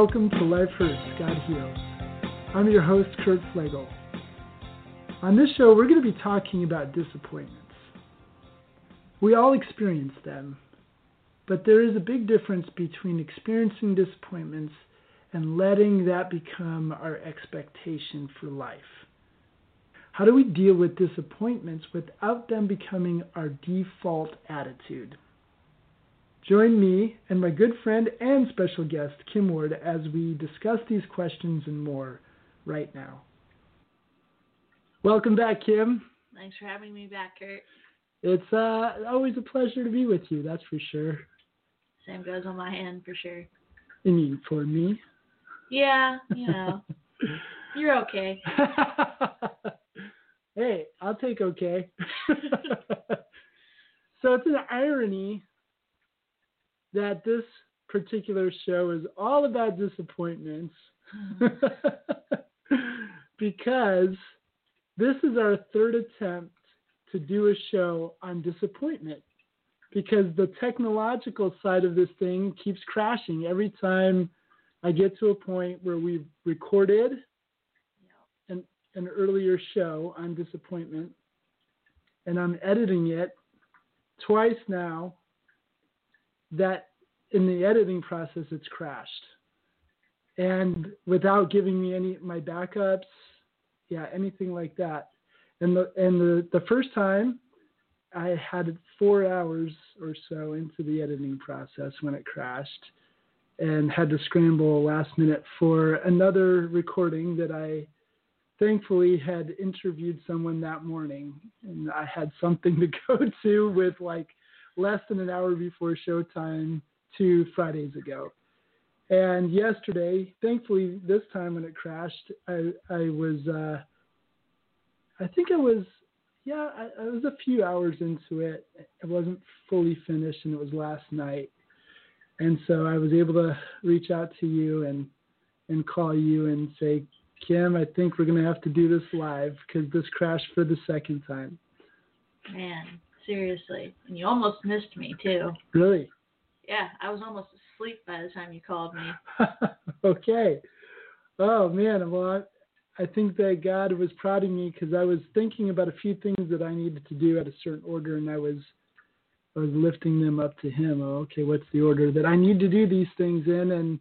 Welcome to Life Hurts, God Heals. I'm your host, Kurt Pflegl. On this show, we're going to be talking about disappointments. We all experience them, but there is a big difference between experiencing disappointments and letting that become our expectation for life. How do we deal with disappointments without them becoming our default attitude? Join me and my good friend and special guest, Kim Ward, as we discuss these questions and more right now. Welcome back, Kim. Thanks for having me back, Kurt. It's uh, always a pleasure to be with you, that's for sure. Same goes on my end, for sure. You mean for me? Yeah, you know. You're okay. hey, I'll take okay. so it's an irony that this particular show is all about disappointments. Because this is our third attempt to do a show on disappointment. Because the technological side of this thing keeps crashing every time I get to a point where we've recorded an, an earlier show on disappointment. And I'm editing it twice now that in the editing process it's crashed. And without giving me any my backups yeah anything like that. And the and the the first time i had four hours or so into the editing process when it crashed and had to scramble last minute for another recording that i thankfully had interviewed someone that morning. And i had something to go to with like less than an hour before showtime two Fridays ago. And yesterday, thankfully, this time when it crashed, I I was uh, I think I was yeah I, I was a few hours into it. It wasn't fully finished, and it was last night. And so I was able to reach out to you and and call you and say, Kim, I think we're gonna have to do this live because this crashed for the second time. Man, seriously, and you almost missed me too. Really? Yeah, I was almost asleep by the time you called me. okay. Oh man, well, I, I think that God was proud of me because I was thinking about a few things that I needed to do at a certain order, and I was I was lifting them up to Him. Oh, okay, what's the order that I need to do these things in? And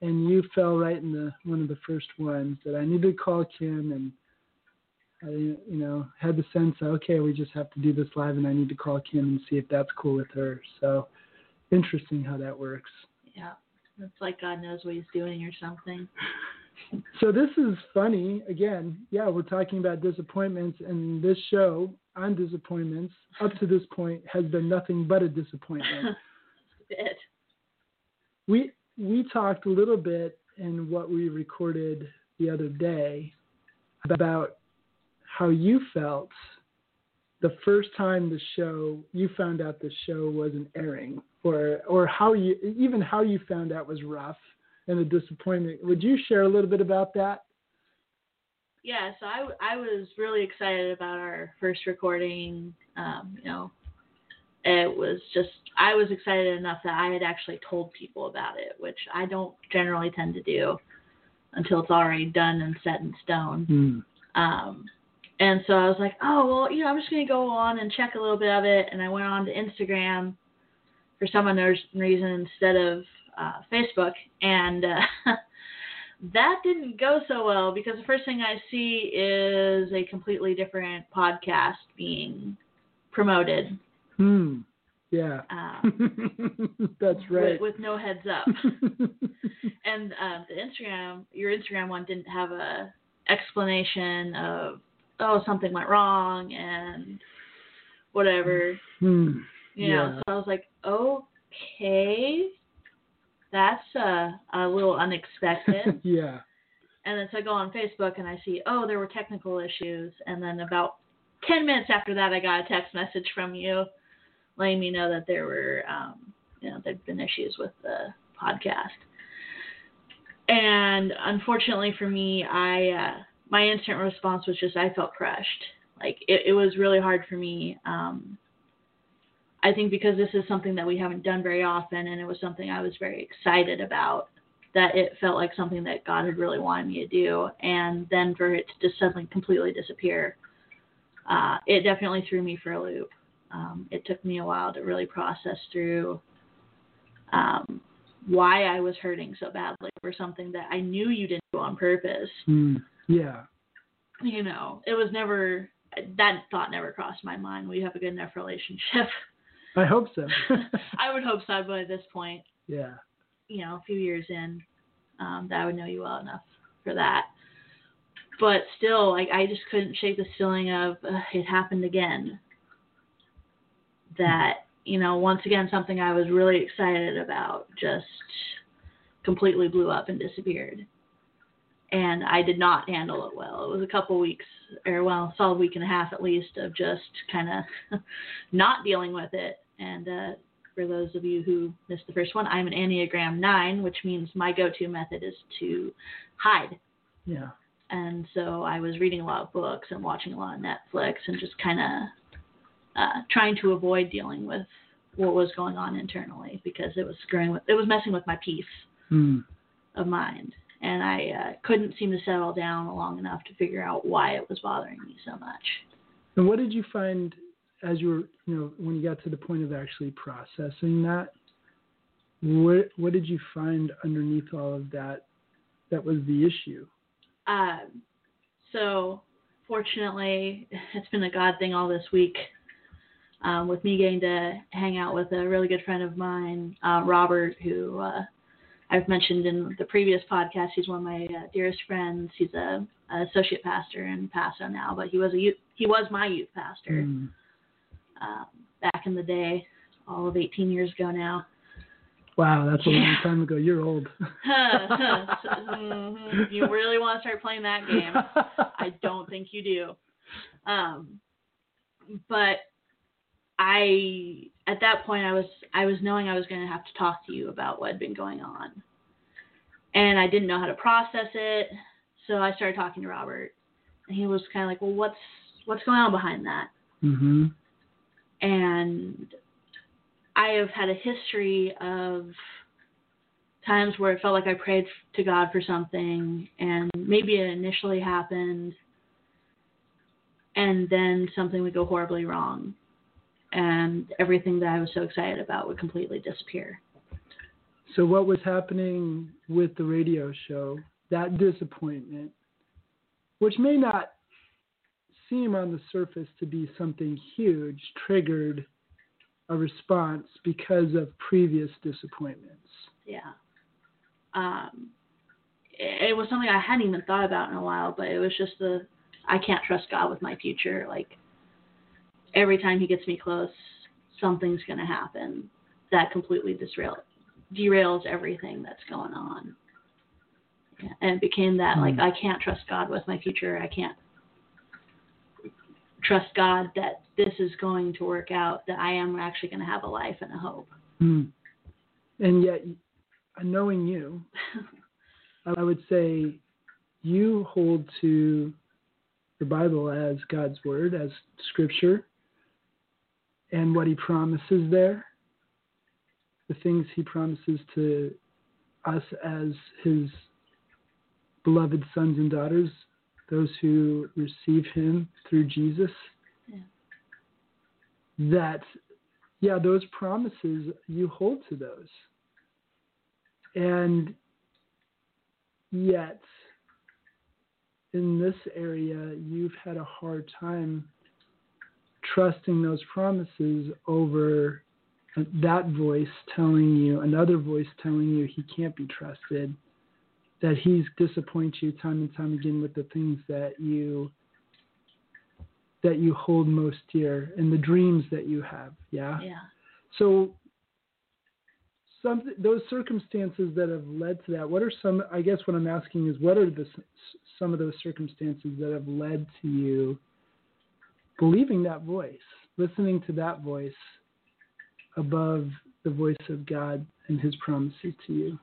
and you fell right in the one of the first ones that I needed to call Kim, and I you know had the sense that okay, we just have to do this live, and I need to call Kim and see if that's cool with her. So interesting how that works. Yeah, it's like God knows what He's doing or something. so this is funny. Again, yeah, we're talking about disappointments, and this show on disappointments up to this point has been nothing but a disappointment. it. We we talked a little bit in what we recorded the other day about how you felt the first time the show you found out the show wasn't airing or or how you even how you found out was rough and the disappointment. Would you share a little bit about that? Yeah, so I, I was really excited about our first recording. Um, you know, it was just I was excited enough that I had actually told people about it, which I don't generally tend to do until it's already done and set in stone. Mm. Um, and so I was like, oh well, you know, I'm just gonna go on and check a little bit of it, and I went on to Instagram for some unknown reason instead of uh, Facebook, and uh, that didn't go so well because the first thing I see is a completely different podcast being promoted. Hmm. Yeah. Um, That's right. With, with, no heads up. and uh, the Instagram, your Instagram one didn't have a explanation of oh something went wrong and whatever. Hmm. You know, so I was like, okay, that's uh, a little unexpected. yeah. And then so I go on Facebook and I see, oh, there were technical issues. And then about 10 minutes after that, I got a text message from you letting me know that there were, um, you know, there'd been issues with the podcast. And unfortunately for me, I, uh, my instant response was just, I felt crushed. Like it, it was really hard for me. Um, I think because this is something that we haven't done very often, and it was something I was very excited about, that it felt like something that God had really wanted me to do, and then for it to just suddenly completely disappear, uh, it definitely threw me for a loop. Um, it took me a while to really process through um, why I was hurting so badly for something that I knew you didn't do on purpose. Mm. Yeah. You know, it was never that thought never crossed my mind. We have a good enough relationship. I hope so. I would hope so, but at this point, yeah, you know, a few years in, um, that I would know you well enough for that. But still, like I just couldn't shake this feeling of uh, it happened again. That you know, once again, something I was really excited about just completely blew up and disappeared. And I did not handle it well. It was a couple weeks, or well, a solid week and a half at least, of just kind of not dealing with it. And uh, for those of you who missed the first one, I'm an Enneagram 9, which means my go to method is to hide. Yeah. And so I was reading a lot of books and watching a lot of Netflix and just kind of uh, trying to avoid dealing with what was going on internally because it was screwing with, it was messing with my peace mm. of mind. And I uh, couldn't seem to settle down long enough to figure out why it was bothering me so much. And what did you find as you were, you know, when you got to the point of actually processing that? What what did you find underneath all of that that was the issue? Um, so fortunately, it's been a God thing all this week um, with me getting to hang out with a really good friend of mine, uh, Robert, who uh, I've mentioned in the previous podcast. He's one of my uh, dearest friends. He's a, a, associate pastor in Paso now, but he was a youth, he was my youth pastor mm. back in the day, all of 18 years ago now. Wow, that's a long time ago. You're old. mm-hmm. You really want to start playing that game? I don't think you do. Um, but I at that point I was I was knowing I was going to have to talk to you about what had been going on. And I didn't know how to process it, so I started talking to Robert. And he was kind of like, "Well, what's what's going on behind that?" Mhm. And I have had a history of times where it felt like I prayed to God for something and maybe it initially happened and then something would go horribly wrong and everything that I was so excited about would completely disappear. So, what was happening with the radio show, that disappointment, which may not seem on the surface to be something huge, triggered a response because of previous disappointments? Yeah. Um, it, it was something I hadn't even thought about in a while, but it was just the I can't trust God with my future. Like, every time he gets me close, something's going to happen that completely disrail, derails everything that's going on. Yeah, and it became that mm. like hmm. I can't trust God with my future. I can't trust God that this is going to work out. That I am actually going to have a life and a hope. Mm. And yet, knowing you, I would say you hold to the Bible as God's word, as scripture, and what he promises there, the things he promises to us as his beloved sons and daughters, those who receive him through Jesus. Yeah. That, yeah, those promises, you hold to those. And yet, in this area, you've had a hard time trusting those promises over that voice telling you, another voice telling you he can't be trusted, that he's disappointed you time and time again with the things that you that you hold most dear and the dreams that you have. Yeah. Yeah. So some those circumstances that have led to that. What are some? I guess what I'm asking is, what are the some of those circumstances that have led to you believing that voice, listening to that voice above the voice of God and His promises to you?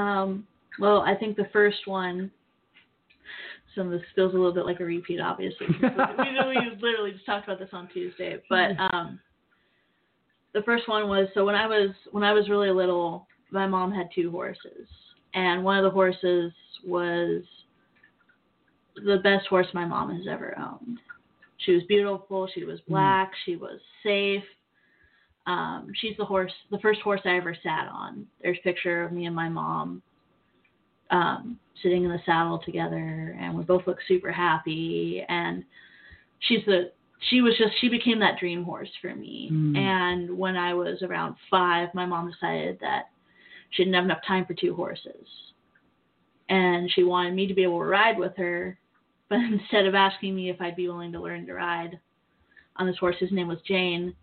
Um, well, I think the first one, some of this feels a little bit like a repeat, obviously. we, we literally just talked about this on Tuesday, but um, the first one was so when I was when I was really little, my mom had two horses, and one of the horses was the best horse my mom has ever owned. She was beautiful. She was black. Mm. She was safe. Um, she's the horse, the first horse I ever sat on. There's a picture of me and my mom um, sitting in the saddle together, and we both look super happy. And she's the she was just she became that dream horse for me. Mm. And when I was around five, my mom decided that she didn't have enough time for two horses, and she wanted me to be able to ride with her. Instead of asking me if I'd be willing to learn to ride on this horse, his name was Jane.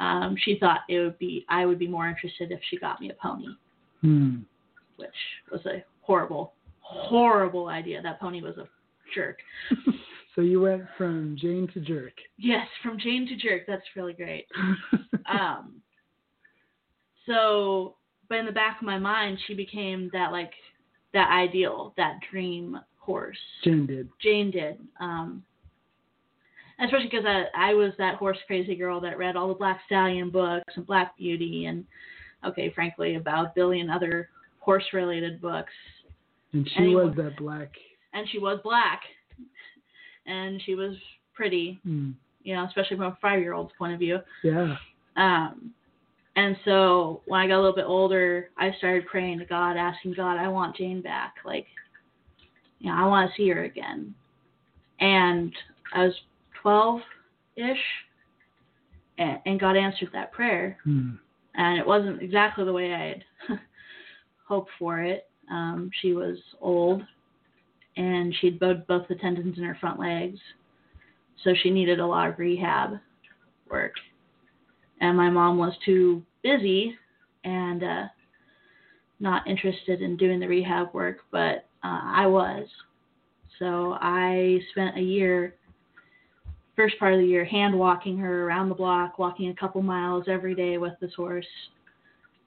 Um, she thought it would be I would be more interested if she got me a pony, mm. which was a horrible, horrible idea. That pony was a jerk. so you went from Jane to jerk. Yes, from Jane to jerk. That's really great. um, so, but in the back of my mind, she became that like that ideal, that dream horse. Jane did. Jane did. Um, especially because I, I was that horse crazy girl that read all the Black Stallion books and Black Beauty and, okay, frankly, about a billion other horse related books. And she was that black. And she was black. And she was pretty, mm. you know, especially from a five year old's point of view. Yeah. Um, and so when I got a little bit older, I started praying to God, asking God, I want Jane back. Like, you know, I want to see her again. And I was 12 ish, and, and, God answered that prayer. Mm. And it wasn't exactly the way I had hoped for it. Um, she was old and she'd bowed both the tendons in her front legs. So she needed a lot of rehab work. And my mom was too busy and uh, not interested in doing the rehab work, but uh, I was. So I spent a year, first part of the year, hand walking her around the block, walking a couple miles every day with this horse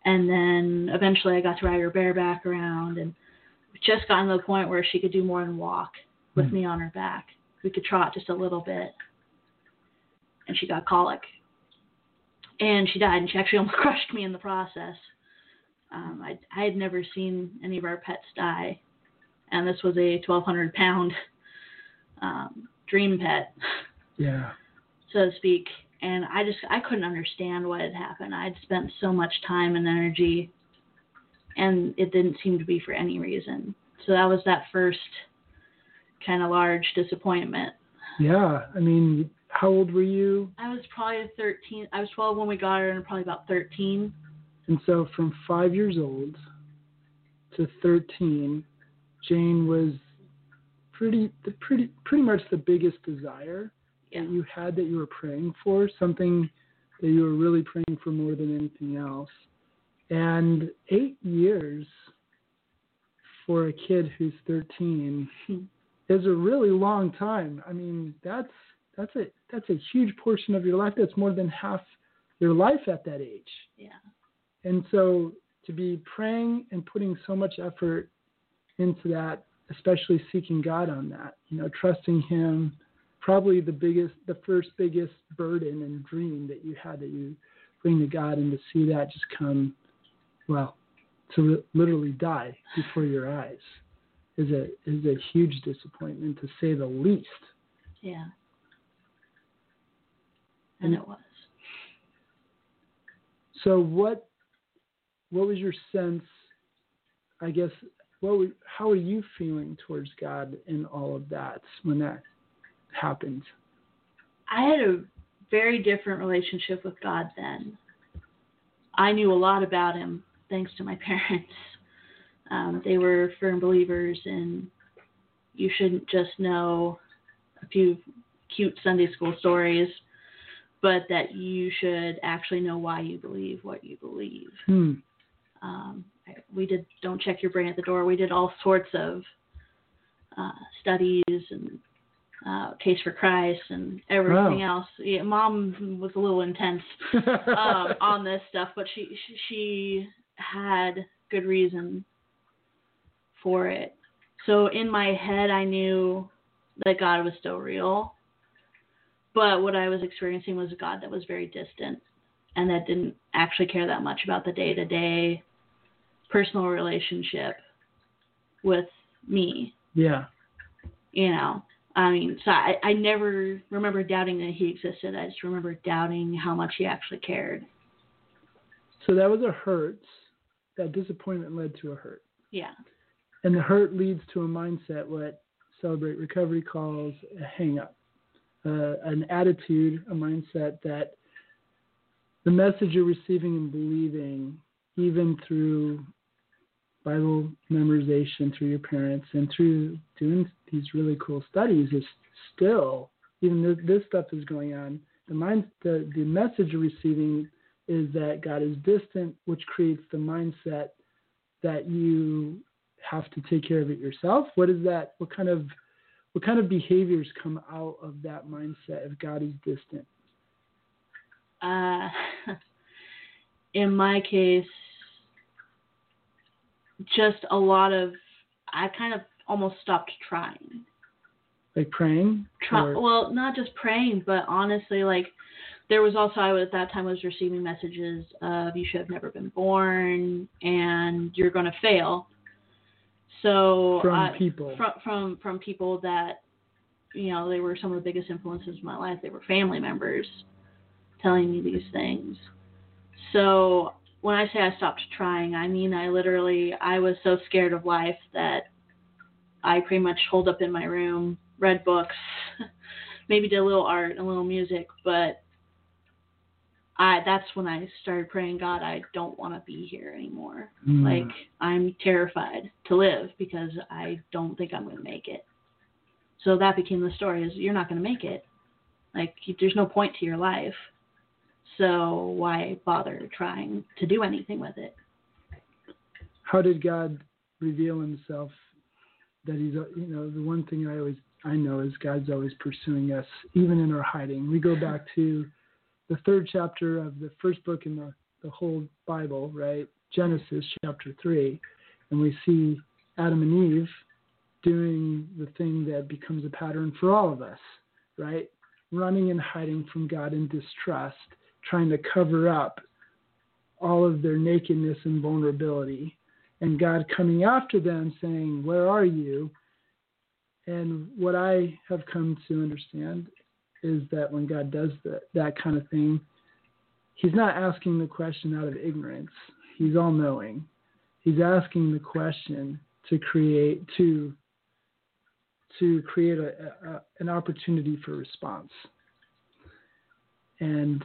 and then eventually I got to ride her bareback around and just gotten to the point where she could do more than walk with mm me on her back. We could trot just a little bit. And she got colic. And she died, and she actually almost crushed me in the process. Um, I, I had never seen any of our pets die, and this was a 1,200 pound um, dream pet, yeah, so to speak and I just I couldn't understand what had happened. I'd spent so much time and energy, and it didn't seem to be for any reason. So that was that first kind of large disappointment. Yeah, I mean, how old were you? I was probably 13. I was 12 when we got her, and probably about 13. And so from five years old to 13, Jane was pretty, pretty, pretty much the biggest desire yeah. that you had that you were praying for, something that you were really praying for more than anything else. And eight years for a kid who's 13 is a really long time. I mean, that's that's a that's a huge portion of your life. That's more than half your life at that age. Yeah. And so to be praying and putting so much effort into that, especially seeking God on that, you know, trusting Him, probably the biggest, the first biggest burden and dream that you had that you bring to God, and to see that just come, well, to literally die before your eyes is a is a huge disappointment to say the least. Yeah. And, and it was. So what what was your sense I guess what were, how are you feeling towards God in all of that when that happened? I had a very different relationship with God then. I knew a lot about Him thanks to my parents. Um, they were firm believers in you shouldn't just know a few cute Sunday school stories, but that you should actually know why you believe what you believe. Hmm. Um, we did Don't Check Your Brain at the Door. We did all sorts of uh, studies and uh, Case for Christ and everything else. Yeah, Mom was a little intense um, on this stuff, but she she had good reason for it. So in my head, I knew that God was still real, but what I was experiencing was a God that was very distant and that didn't actually care that much about the day to day personal relationship with me. Yeah. You know, I mean, so I, I never remember doubting that he existed. I just remember doubting how much he actually cared. So that was a hurt. That disappointment led to a hurt. Yeah. And the hurt leads to a mindset, what Celebrate Recovery calls a hang up, uh, an attitude, a mindset that the message you're receiving and believing, even through Bible memorization through your parents and through doing these really cool studies, is still, even though this stuff is going on, the mind, the, the message you're receiving is that God is distant, which creates the mindset that you have to take care of it yourself. What is that? What kind of what kind of behaviors come out of that mindset if God is distant? Uh, in my case, just a lot of I kind of almost stopped trying. Like praying? Try, well, not just praying, but honestly, like there was also I was at that time was receiving messages of you should have never been born and you're going to fail. So from I, people. from from from people that you know they were some of the biggest influences in my life. They were family members telling me these things. So when I say I stopped trying, I mean I literally I was so scared of life that I pretty much holed up in my room, read books, maybe did a little art, a little music, but I that's when I started praying, God, I don't want to be here anymore. Hmm. Like I'm terrified to live because I don't think I'm going to make it. So that became the story: is you're not going to make it. Like there's no point to your life. So why bother trying to do anything with it? how did God reveal Himself? That He's, uh, you know, the one thing I always I know is God's always pursuing us, even in our hiding. We go back to the third chapter of the first book in the the whole Bible, right? Genesis chapter three, and we see Adam and Eve doing the thing that becomes a pattern for all of us, right? Running and hiding from God in distrust, trying to cover up all of their nakedness and vulnerability and God coming after them saying, Where are you? And what I have come to understand is that when God does that, that kind of thing, He's not asking the question out of ignorance. He's all knowing. He's asking the question to create to to create a, a, an opportunity for response. And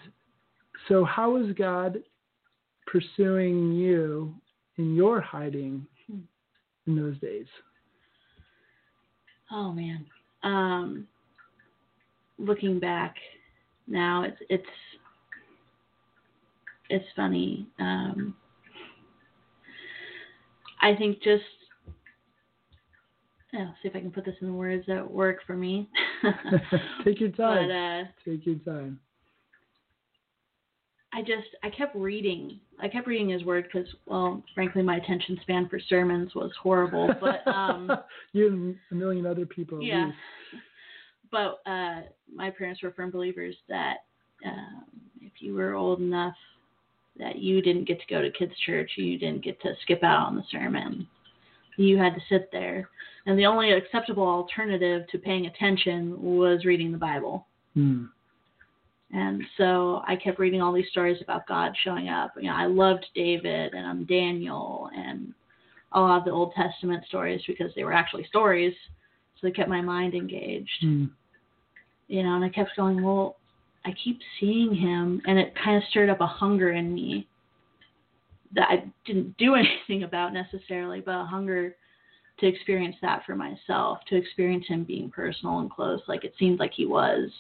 so, how is God pursuing you in your hiding in those days? Oh man. Um looking back now it's it's it's funny. Um I think just yeah, see if I can put this in words that work for me. Take your time. but uh Take your time. I just I kept reading. I kept reading his word because, well, frankly, my attention span for sermons was horrible. But um, you and a million other people. yeah, but uh, my parents were firm believers that um, if you were old enough that you didn't get to go to kids' church, you didn't get to skip out on the sermon. You had to sit there, and the only acceptable alternative to paying attention was reading the Bible. Hmm. And so I kept reading all these stories about God showing up. You know, I loved David and um, Daniel and a lot of the Old Testament stories because they were actually stories. So they kept my mind engaged. Hmm. You know, and I kept going, well, I keep seeing him, and it kind of stirred up a hunger in me that I didn't do anything about necessarily, but a hunger to experience that for myself, to experience him being personal and close, like it seemed like he was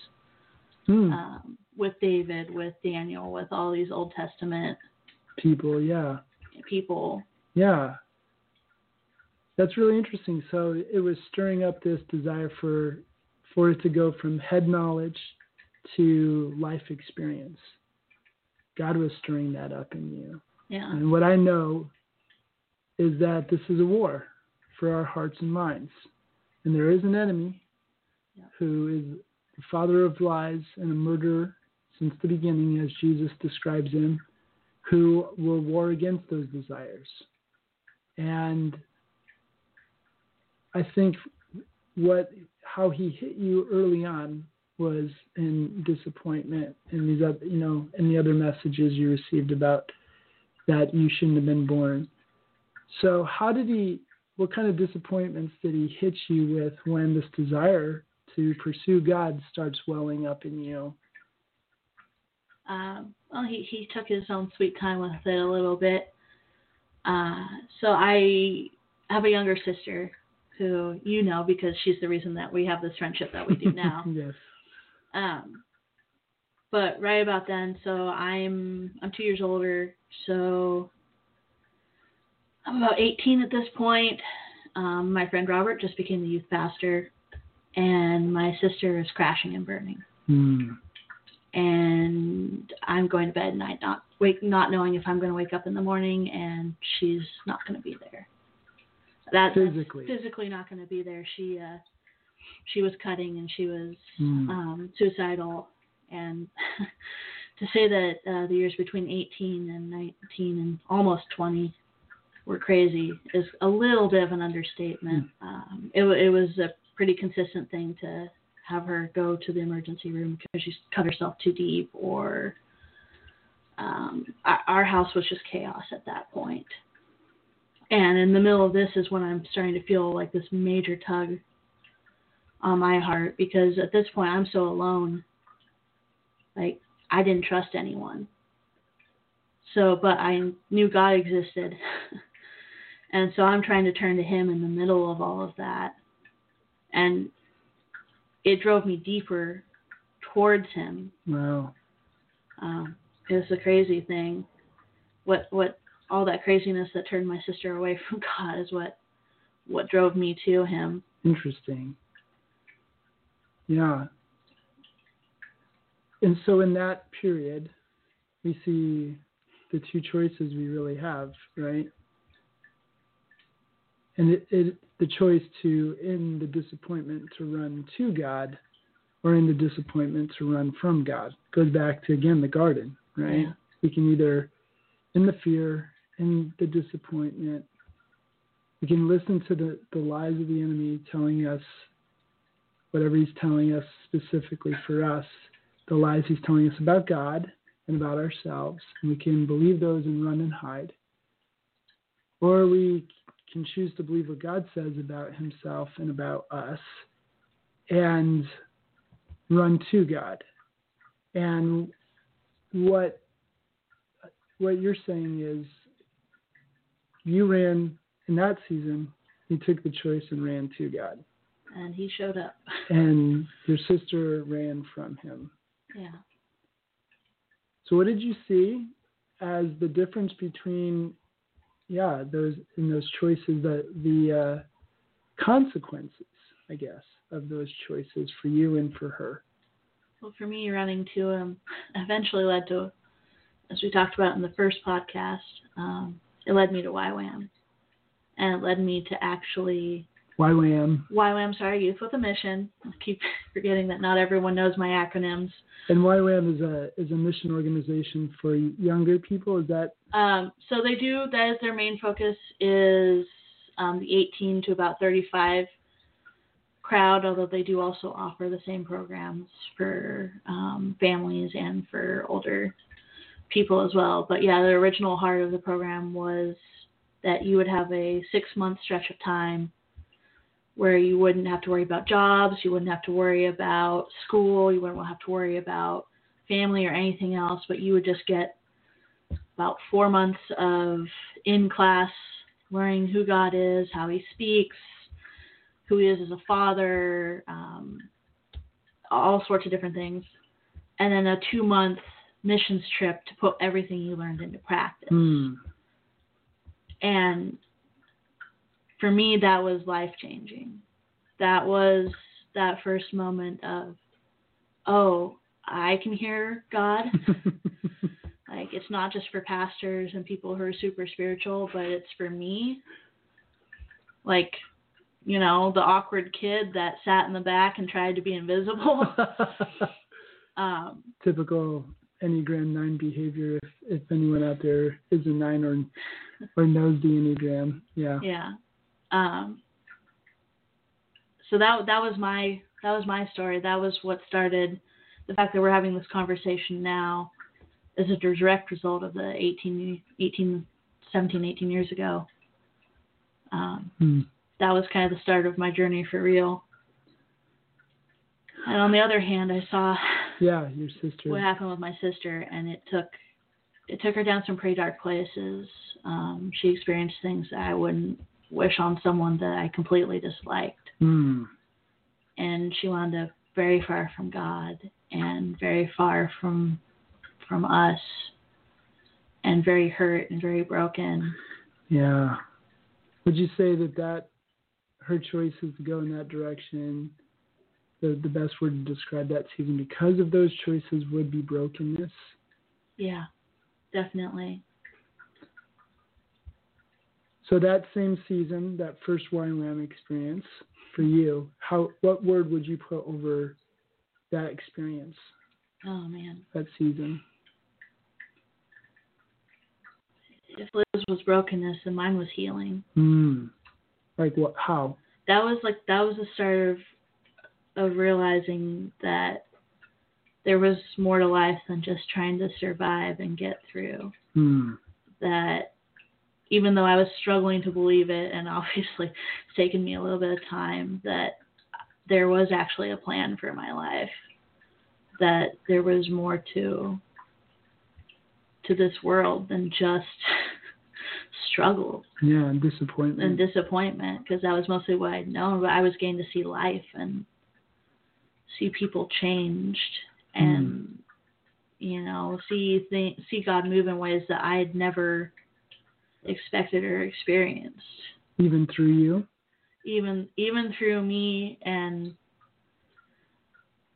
Hmm. um, with David, with Daniel, with all these Old Testament People, yeah. people. Yeah. That's really interesting. So it was stirring up this desire for for it to go from head knowledge to life experience. God was stirring that up in you. Yeah. And what I know is that this is a war for our hearts and minds. And there is an enemy Yeah. who is the father of lies and a murderer since the beginning, as Jesus describes him, who will war against those desires. And I think what how he hit you early on was in disappointment and these other you know and the other messages you received about that you shouldn't have been born. So how did he what kind of disappointments did he hit you with when this desire to pursue God starts welling up in you? Um, well, he, he took his own sweet time with it a little bit. Uh, so I have a younger sister who you know because she's the reason that we have this friendship that we do now. yes. Um, but right about then, so I'm I'm two years older, so I'm about 18 at this point. Um, my friend Robert just became the youth pastor, and my sister is crashing and burning. Hmm. And I'm going to bed at night, not wake, not knowing if I'm going to wake up in the morning, and she's not going to be there. That, Physically. physically not going to be there. She uh, she was cutting and she was Hmm. um, suicidal, and to say that uh, the years between 18 and 19 and almost 20 were crazy is a little bit of an understatement. Um, it, it was a pretty consistent thing to have her go to the emergency room because she cut herself too deep, or um, our house was just chaos at that point. And in the middle of this is when I'm starting to feel like this major tug on my heart because at this point I'm so alone. Like I didn't trust anyone. So, but I knew God existed. and so I'm trying to turn to him in the middle of all of that. And it drove me deeper towards him. Wow. Um, it was a crazy thing. What what all that craziness that turned my sister away from God is what what drove me to him. Interesting. Yeah. And so in that period, we see the two choices we really have, right? And it, it the choice to, in the disappointment, to run to God, or in the disappointment to run from God. Goes back to again the garden, right? Yeah. We can either, in the fear, in the disappointment, we can listen to the, the lies of the enemy telling us whatever he's telling us specifically for us, the lies he's telling us about God and about ourselves, and we can believe those and run and hide. Or we can choose to believe what God says about himself and about us and run to God. And what what you're saying is you ran in that season, you took the choice and ran to God. And he showed up. And your sister ran from him. yeah. So what did you see as the difference between yeah, those in those choices that the uh, consequences, I guess, of those choices for you and for her? Well, for me, running to him eventually led to, as we talked about in the first podcast, um, it led me to YWAM. And it led me to actually, YWAM. YWAM, sorry, Youth with a Mission. I keep forgetting that not everyone knows my acronyms. And YWAM is a is a mission organization for younger people. Is that Um, so they do, that is their main focus is um, the 18 to about 35 crowd, although they do also offer the same programs for um, families and for older people as well. But yeah, the original heart of the program was that you would have a six month stretch of time where you wouldn't have to worry about jobs, you wouldn't have to worry about school, you wouldn't have to worry about family or anything else, but you would just get about four months of in class learning who God is, how He speaks, who He is as a father, um, all sorts of different things, and then a two month missions trip to put everything you learned into practice. hmm, And for me, that was life changing. That was that first moment of, oh, I can hear God. Like it's not just for pastors and people who are super spiritual, but it's for me. Like, you know, the awkward kid that sat in the back and tried to be invisible. um, typical Enneagram Nine behavior. If if anyone out there is a nine or or knows the Enneagram, yeah. Yeah. Um, so that that was my that was my story. That was what started the fact that we're having this conversation now is a direct result of the 18, 18 17, 18 years ago. Um, Hmm. that was kind of the start of my journey for real. And on the other hand, I saw Yeah, your sister. what happened with my sister, and it took it took her down some pretty dark places. Um, she experienced things that I wouldn't wish on someone that I completely disliked, Hmm. and she wound up very far from God and very far from from us, and very hurt and very broken. Yeah. Would you say that that her choices to go in that direction, the the best word to describe that season because of those choices would be brokenness? Yeah, definitely. So that same season, that first YWAM experience for you, how what word would you put over that experience, Oh man, that season? if Liz was brokenness and mine was healing. Hmm. Like what? How? that was like that was the start of of realizing that there was more to life than just trying to survive and get through. Hmm. That even though I was struggling to believe it, and obviously it's taken me a little bit of time, that there was actually a plan for my life. That there was more to to this world than just struggle Yeah, and disappointment. and disappointment because that was mostly what I'd known. But I was getting to see life and see people changed, hmm. and you know, see th- see God move in ways that I had never expected or experienced. Even through you. Even even through me and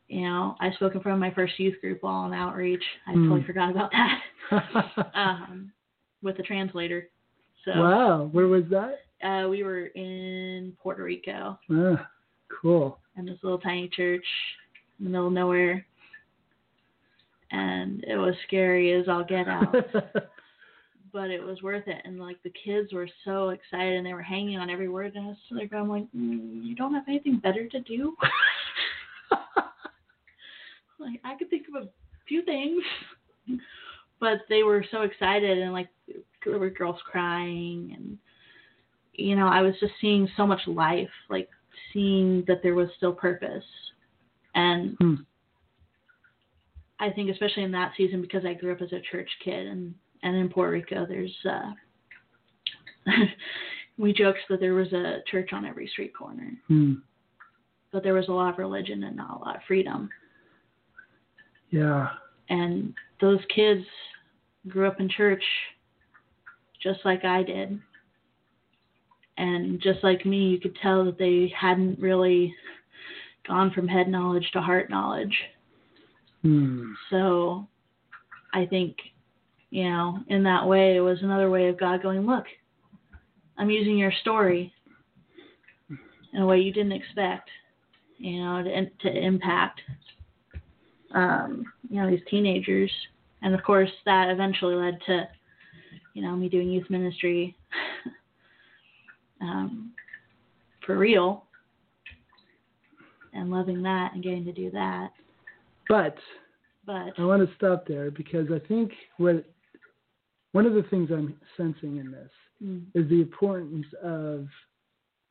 you know, I spoke in front of my first youth group while on outreach. I Hmm. totally forgot about that. um, with a translator. So wow, where was that? uh, we were in Puerto Rico Ah, cool. in this little tiny church in the middle of nowhere. And it was scary as all get out, but it was worth it. And like the kids were so excited and they were hanging on every word. And I was sitting there going, like, mm, you don't have anything better to do? like I could think of a few things, but they were so excited and like there were girls crying and you know I was just seeing so much life, like seeing that there was still purpose, and Hmm. I think especially in that season because I grew up as a church kid and and in Puerto Rico there's uh we joked that there was a church on every street corner, Hmm. but there was a lot of religion and not a lot of freedom. Yeah. and those kids grew up in church just like I did. And just like me, you could tell that they hadn't really gone from head knowledge to heart knowledge. Hmm. So I think, you know, in that way, it was another way of God going, look, I'm using your story in a way you didn't expect, you know, to, to impact, um, you know, these teenagers. And of course, that eventually led to, you know, me doing youth ministry um, for real and loving that and getting to do that. But But I want to stop there because I think what one of the things I'm sensing in this mm, is the importance of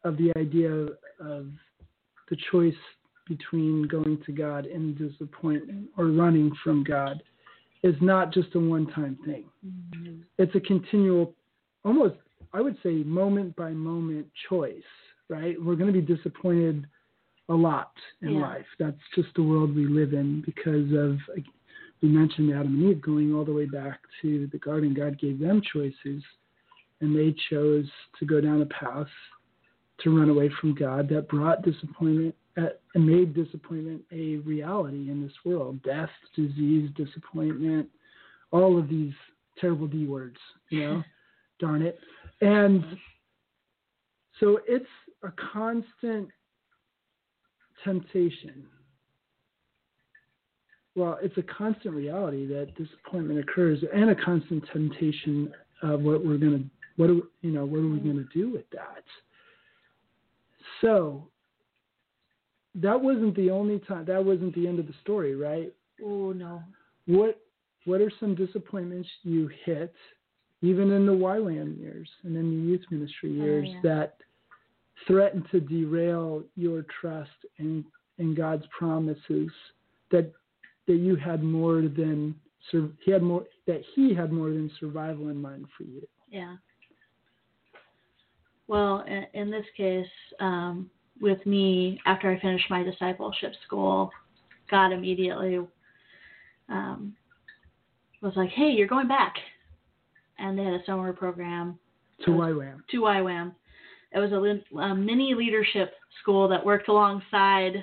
of the idea of the choice between going to God and disappointment or running from God is not just a one-time thing. mm, It's a continual, almost I would say moment by moment choice. Right? We're going to be disappointed a lot in Yeah. life. That's just the world we live in because of we mentioned Adam and Eve going all the way back to the garden. God gave them choices, and they chose to go down a path to run away from God that brought disappointment uh, and made disappointment a reality in this world. Death, disease, disappointment, all of these terrible D words, you know, darn it. And so it's a constant temptation well, it's a constant reality that disappointment occurs, and a constant temptation of what we're gonna, what are, you know, what are we mm-hmm. gonna do with that? So that wasn't the only time. That wasn't the end of the story, right? Oh no. What What are some disappointments you hit, even in the YWAM years and in the youth ministry Oh, years, yeah. that threaten to derail your trust in in God's promises? That that you had more than he had more that he had more than survival in mind for you. Yeah. Well, in, this case, um, with me, after I finished my discipleship school, God immediately um, was like, "Hey, you're going back," and they had a summer program To YWAM. to YWAM. It was a, a mini leadership school that worked alongside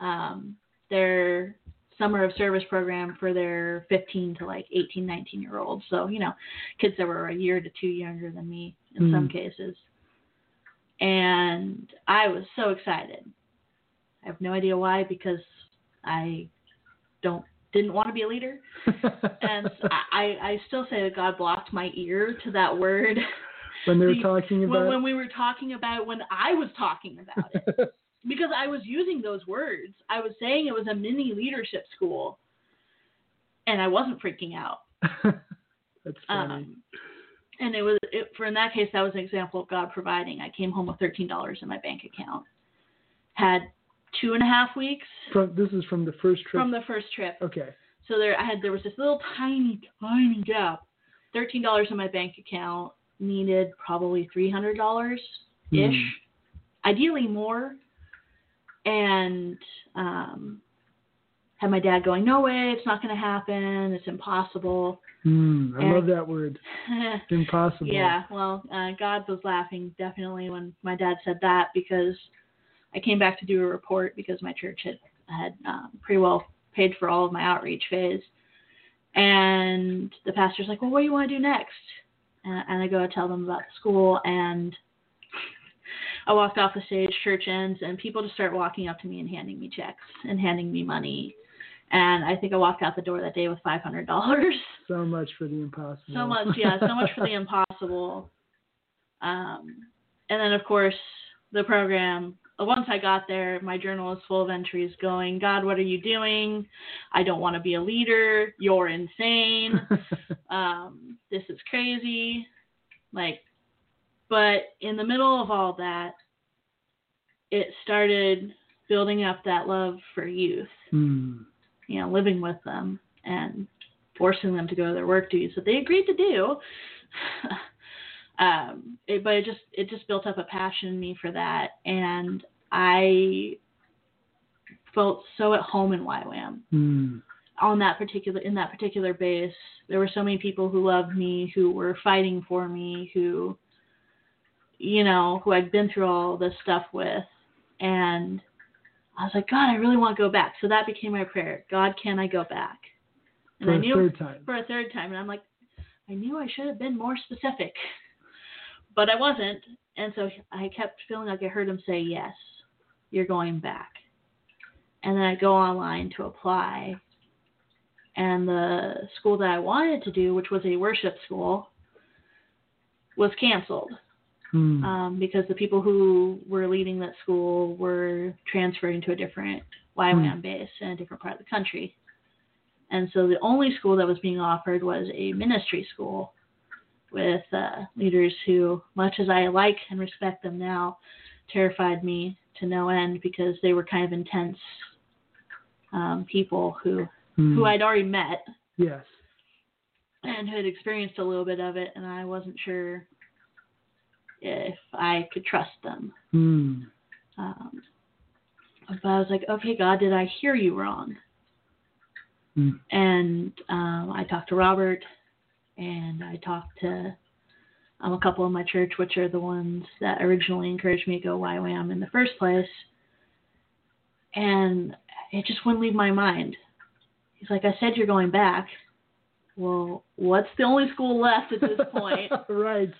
um, their summer of service program for their 15 to like 18, 19 year olds. So, you know, kids that were a year to two younger than me in some Mm. cases. And I was so excited. I have no idea why because I don't didn't want to be a leader and I, I still say that God blocked my ear to that word when they were the- talking when, about when we were talking about when I was talking about it because I was using those words. I was saying it was a mini leadership school, and I wasn't freaking out. That's funny. Um, and it was it, for in that case that was an example of God providing. I came home with thirteen dollars in my bank account. Had two and a half weeks from this is from the first trip. from the first trip. okay. So there, I had there was this little tiny, tiny gap. Thirteen dollars in my bank account needed probably three hundred dollars ish, Hmm. ideally more. And um, had my dad going, "No way, it's not going to happen. It's impossible." Hmm, I And- love that word. Impossible. yeah, well, uh, God was laughing definitely when my dad said that because I came back to do a report because my church had had um, pretty well paid for all of my outreach phase, and the pastor's like, "Well, what do you want to do next?" And, and I go tell them about the school, and I walked off the stage, church ends, and people just start walking up to me and handing me checks and handing me money. And I think I walked out the door that day with five hundred dollars. So much for the impossible. So much, yeah, so much for the impossible. Um, and then, of course, the program. uh, Once I got there, my journal is full of entries going, God, what are you doing? I don't want to be a leader. You're insane. um, this is crazy. Like, but in the middle of all that, it started building up that love for youth Hmm. you know, living with them and forcing them to go to their work duties that they agreed to do. um, it, but it just it just built up a passion in me for that, and I felt so at home in YWAM Hmm. on that particular in that particular base. There were so many people who loved me, who were fighting for me, who you know, who I'd been through all this stuff with, and I was like, God, I really want to go back. So that became my prayer. God, can I go back? And For I a knew third time. for a third time, and I'm like, I knew I should have been more specific, but I wasn't, and so I kept feeling like I heard him say, "Yes, you're going back," and then I go online to apply, and the school that I wanted to do, which was a worship school, was canceled Hmm. um, because the people who were leading that school were transferring to a different YWAM base in a different part of the country. And so the only school that was being offered was a ministry school with uh, leaders who, much as I like and respect them now, terrified me to no end because they were kind of intense um, people who Hmm. who I'd already met yes. and who had experienced a little bit of it, and I wasn't sure if I could trust them. Hmm. Um, but I was like, okay, God, did I hear you wrong? Hmm. And um, I talked to Robert, and I talked to um, a couple in my church, which are the ones that originally encouraged me to go YWAM in the first place. And it just wouldn't leave my mind. He's like, I said you're going back. Well, what's the only school left at this point? right.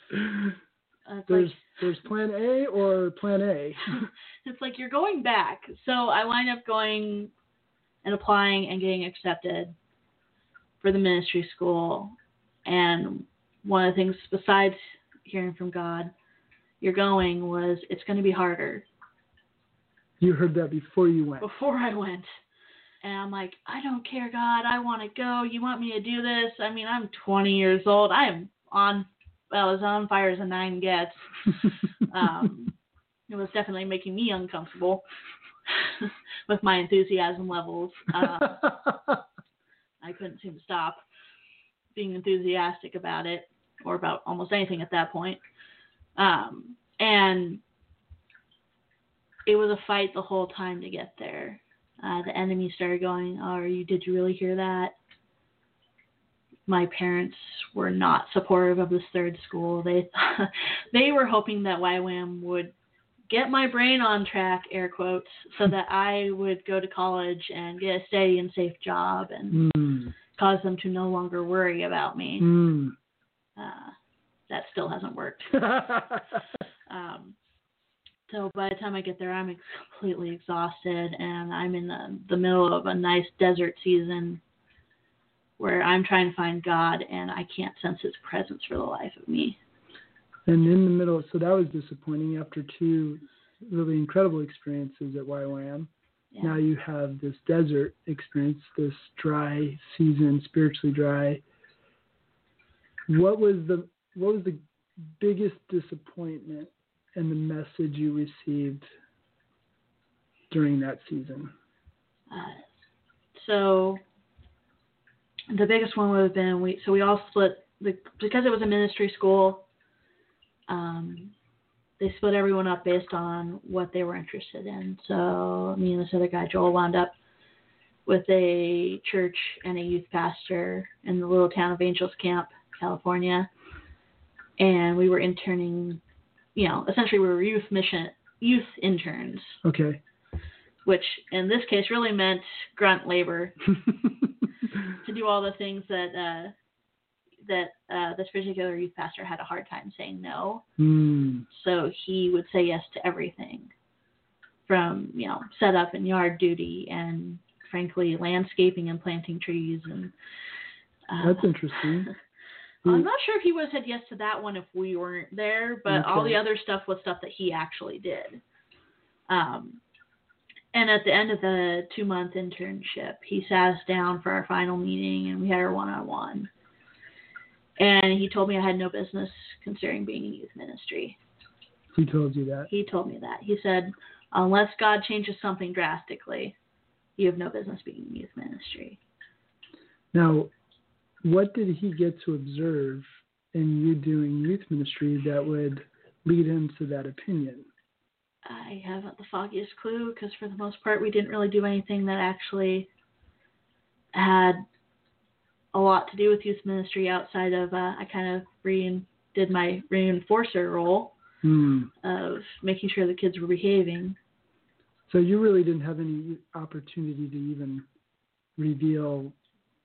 Uh, There's like, there's plan A or plan A. it's like you're going back. So I wind up going and applying and getting accepted for the ministry school. And one of the things besides hearing from God, you're going was it's going to be harder. You heard that before you went. Before I went. And I'm like, I don't care, God. I want to go. You want me to do this? I mean, I'm 20 years old. I am on, well, as on fire as a nine gets. um, it was definitely making me uncomfortable with my enthusiasm levels. Uh, I couldn't seem to stop being enthusiastic about it or about almost anything at that point. Um, and it was a fight the whole time to get there. Uh, the enemy started going, "Oh, are you? Did you really hear that?" My parents were not supportive of this third school. They they were hoping that YWAM would get my brain on track, air quotes, so that I would go to college and get a steady and safe job and Mm. cause them to no longer worry about me. Mm. Uh, that still hasn't worked. Um, so by the time I get there, I'm completely exhausted, and I'm in the, the middle of a nice desert season where I'm trying to find God, and I can't sense His presence for the life of me. and in the middle, so that was disappointing after two really incredible experiences at YWAM. Yeah. Now you have this desert experience, this dry season, spiritually dry. What was the what was the biggest disappointment and the message you received during that season? Uh, so the biggest one would have been we. So we all split the because it was a ministry school. Um, they split everyone up based on what they were interested in. So me and this other guy Joel wound up with a church and a youth pastor in the little town of Angels Camp, California, and we were interning. You know, essentially we were youth mission youth interns, Okay. which in this case really meant grunt labor to do all the things that uh, that uh, this particular youth pastor had a hard time saying no. Hmm. So he would say yes to everything, from you know setup and yard duty, and frankly landscaping and planting trees and. Uh, That's interesting. I'm not sure if he would have said yes to that one if we weren't there, but all the other stuff was stuff that he actually did. Um, and at the end of the two month internship, he sat us down for our final meeting and we had our one on one. And he told me I had no business considering being in youth ministry. He told you that. He told me that. He said, unless God changes something drastically, you have no business being in youth ministry. Now, what did he get to observe in you doing youth ministry that would lead him to that opinion? I haven't the foggiest clue because for the most part we didn't really do anything that actually had a lot to do with youth ministry outside of uh, I kind of re- did my reinforcer role Hmm. of making sure the kids were behaving. So you really didn't have any opportunity to even reveal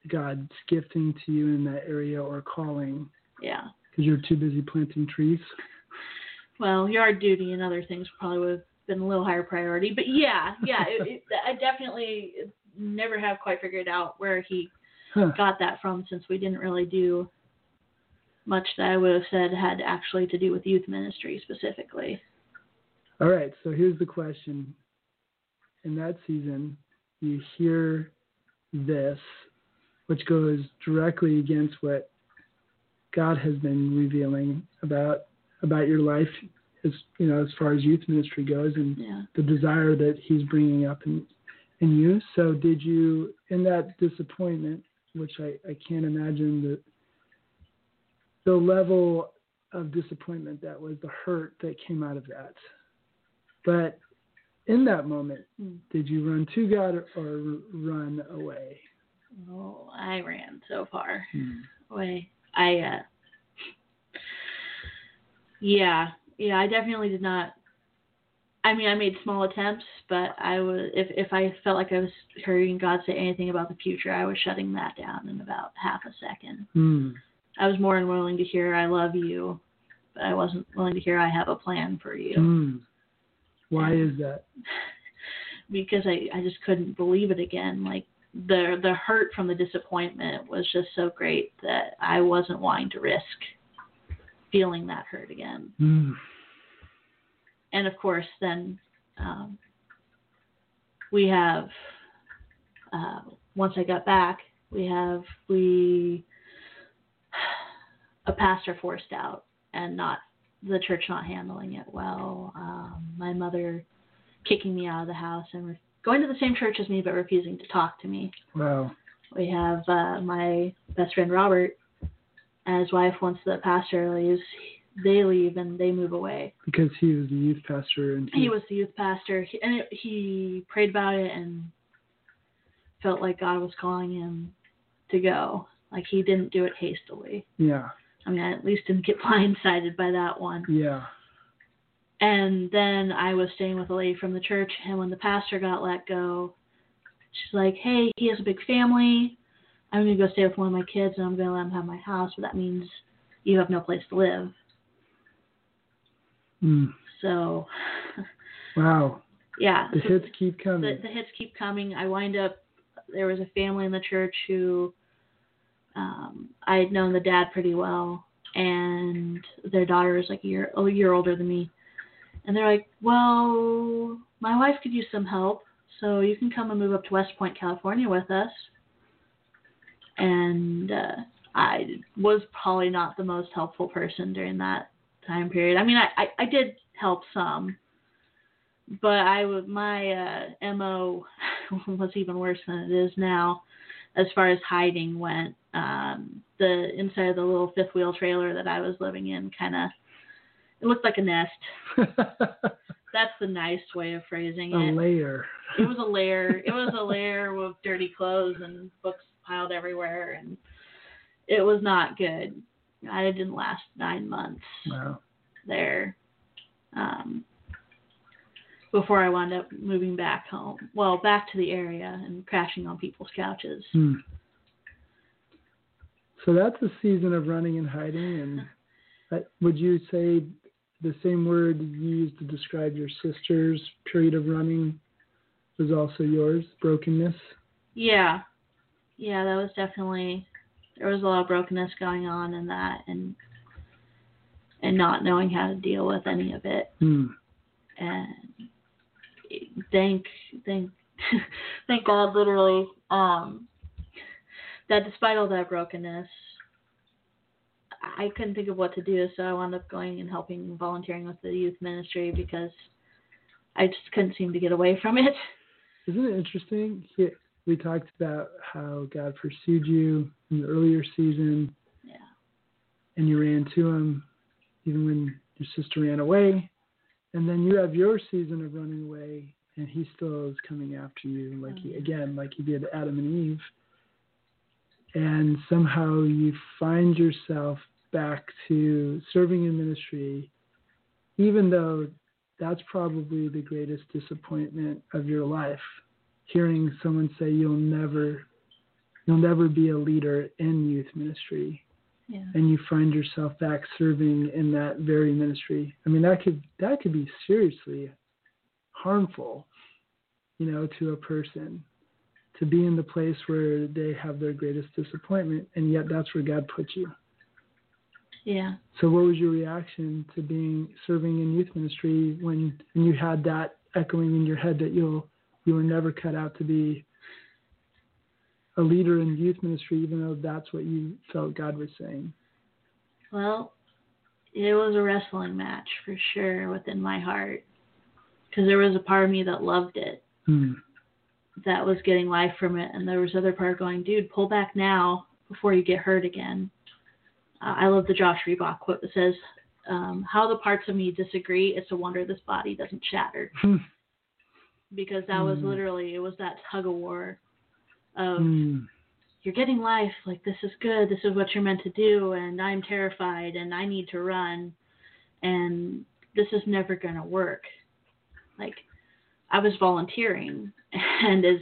God's gifting to you in that area or calling Yeah. because you're too busy planting trees. Well, yard duty and other things probably would have been a little higher priority, but yeah, yeah, it, it, I definitely never have quite figured out where he Huh. got that from since we didn't really do much that I would have said had actually to do with youth ministry specifically. All right, so here's the question. In that season, you hear this, which goes directly against what God has been revealing about about your life, as you know, as far as youth ministry goes, and Yeah. the desire that He's bringing up in in you. So, did you, in that disappointment, which I, I can't imagine the the level of disappointment that was, the hurt that came out of that. But in that moment, Hmm. did you run to God or, or run away? Oh, I ran so far Hmm. away. I uh Yeah, yeah, I definitely did not I mean, I made small attempts, but I was if if I felt like I was hearing God say anything about the future, I was shutting that down in about half a second. Hmm. I was more than willing to hear I love you, but I wasn't willing to hear I have a plan for you. Hmm. Why is that? because I, I just couldn't believe it again. Like the the hurt from the disappointment was just so great that I wasn't wanting to risk feeling that hurt again. Mm. And of course, then um, we have uh, once I got back, we have we a pastor forced out and not the church not handling it well. Um, my mother kicking me out of the house and re- going to the same church as me but refusing to talk to me. Wow. We have uh, my best friend Robert and his wife. Once the pastor leaves, they leave and they move away. Because he was the youth pastor and He was the youth pastor, he, and it, he prayed about it and felt like God was calling him to go. Like he didn't do it hastily. Yeah. I mean, I at least didn't get blindsided by that one. Yeah. And then I was staying with a lady from the church, and when the pastor got let go, she's like, "Hey, he has a big family. I'm gonna go stay with one of my kids, and I'm gonna let him have my house, but that means you have no place to live." Mm. So, Wow. yeah, The so hits keep the, coming. the hits keep coming. I wind up there was a family in the church who um, I had known the dad pretty well, and their daughter is like a year a year older than me, and they're like, "Well, my wife could use some help, so you can come and move up to West Point, California, with us." And uh, I was probably not the most helpful person during that time period. I mean, I I, I did help some, but I my uh, mo was even worse than it is now, as far as hiding went. Um, the inside of the little fifth wheel trailer that I was living in, kind of, it looked like a nest. That's the nice way of phrasing it. a layer. It was a layer. It was a layer of dirty clothes and books piled everywhere, and it was not good. I didn't last nine months Wow. there um, before I wound up moving back home. Well, back to the area and crashing on people's couches. Hmm. So that's a season of running and hiding. And that, would you say the same word you used to describe your sister's period of running was also yours? Brokenness. Yeah, yeah, that was definitely there was a lot of brokenness going on in that, and and not knowing how to deal with any of it. Hmm. and thank thank thank God literally um that despite all that brokenness I couldn't think of what to do so I wound up going and helping volunteering with the youth ministry because I just couldn't seem to get away from it. Isn't it interesting? We talked about how God pursued you in the earlier season Yeah. and you ran to him even when your sister ran away. And then you have your season of running away and he still is coming after you like he Mhm. again, like he did Adam and Eve. And somehow you find yourself back to serving in ministry, even though that's probably the greatest disappointment of your life. Hearing someone say you'll never you'll never be a leader in youth ministry Yeah. and you find yourself back serving in that very ministry. I mean, that could that could be seriously harmful, you know, to a person to be in the place where they have their greatest disappointment, and yet that's where God put you. Yeah. So, what was your reaction to being serving in youth ministry when, when you had that echoing in your head that you'll you were never cut out to be a leader in youth ministry, even though that's what you felt God was saying? Well, it was a wrestling match for sure within my heart because there was a part of me that loved it, Hmm. that was getting life from it, and there was other part going, dude, pull back now before you get hurt again. Uh, I love the Josh Reebok quote that says, um, "How the parts of me disagree, it's a wonder this body doesn't shatter." Because that was Mm. literally it was that tug of war of Hmm. you're getting life like this is good this is what you're meant to do and i'm terrified and i need to run and this is never going to work like i was volunteering and as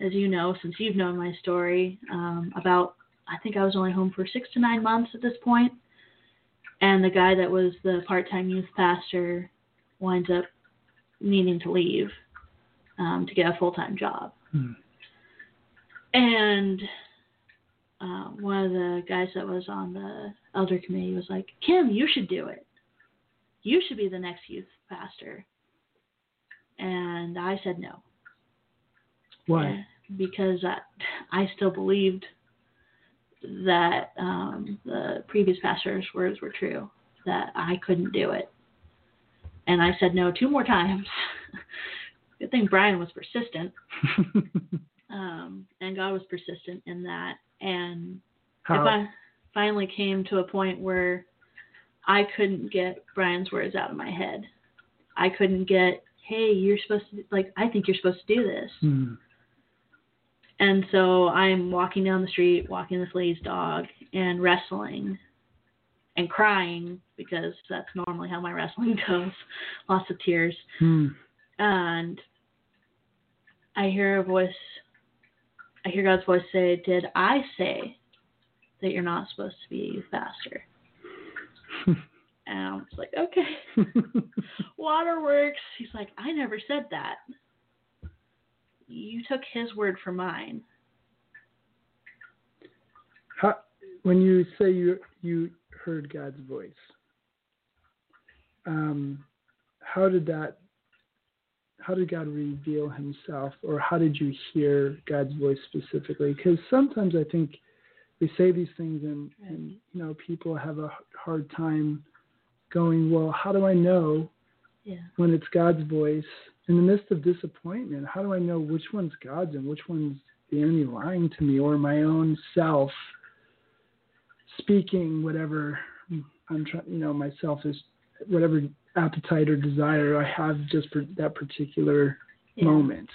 as you know since you've known my story um, about i think i was only home for six to nine months at this point and the guy that was the part-time youth pastor winds up needing to leave um, to get a full time job. Hmm. And uh, one of the guys that was on the elder committee was like, Kim, you should do it. You should be the next youth pastor. And I said no. Why? Yeah, because I, I still believed that um, the previous pastor's words were true, that I couldn't do it. And I said no two more times. Good thing Brian was persistent, um, and God was persistent in that. And How? if I finally came to a point where I couldn't get Brian's words out of my head, I couldn't get, hey, you're supposed to, like, I think you're supposed to do this. Hmm. And so I'm walking down the street, walking this lady's dog, and wrestling and crying because that's normally how my wrestling goes. Lots of tears. Hmm. And I hear a voice, I hear God's voice say, Did I say that you're not supposed to be a youth pastor? And I was like, Okay, waterworks. He's like, I never said that. You took his word for mine. How, when you say you you heard God's voice, um, how did that? How did God reveal Himself, or how did you hear God's voice specifically? Because sometimes I think we say these things, and, and you know people have a hard time going. Well, how do I know Yeah. when it's God's voice in the midst of disappointment? How do I know which one's God's and which one's the enemy lying to me or my own self speaking whatever I'm trying, you know, myself is whatever appetite or desire I have just for that particular Yeah. moment.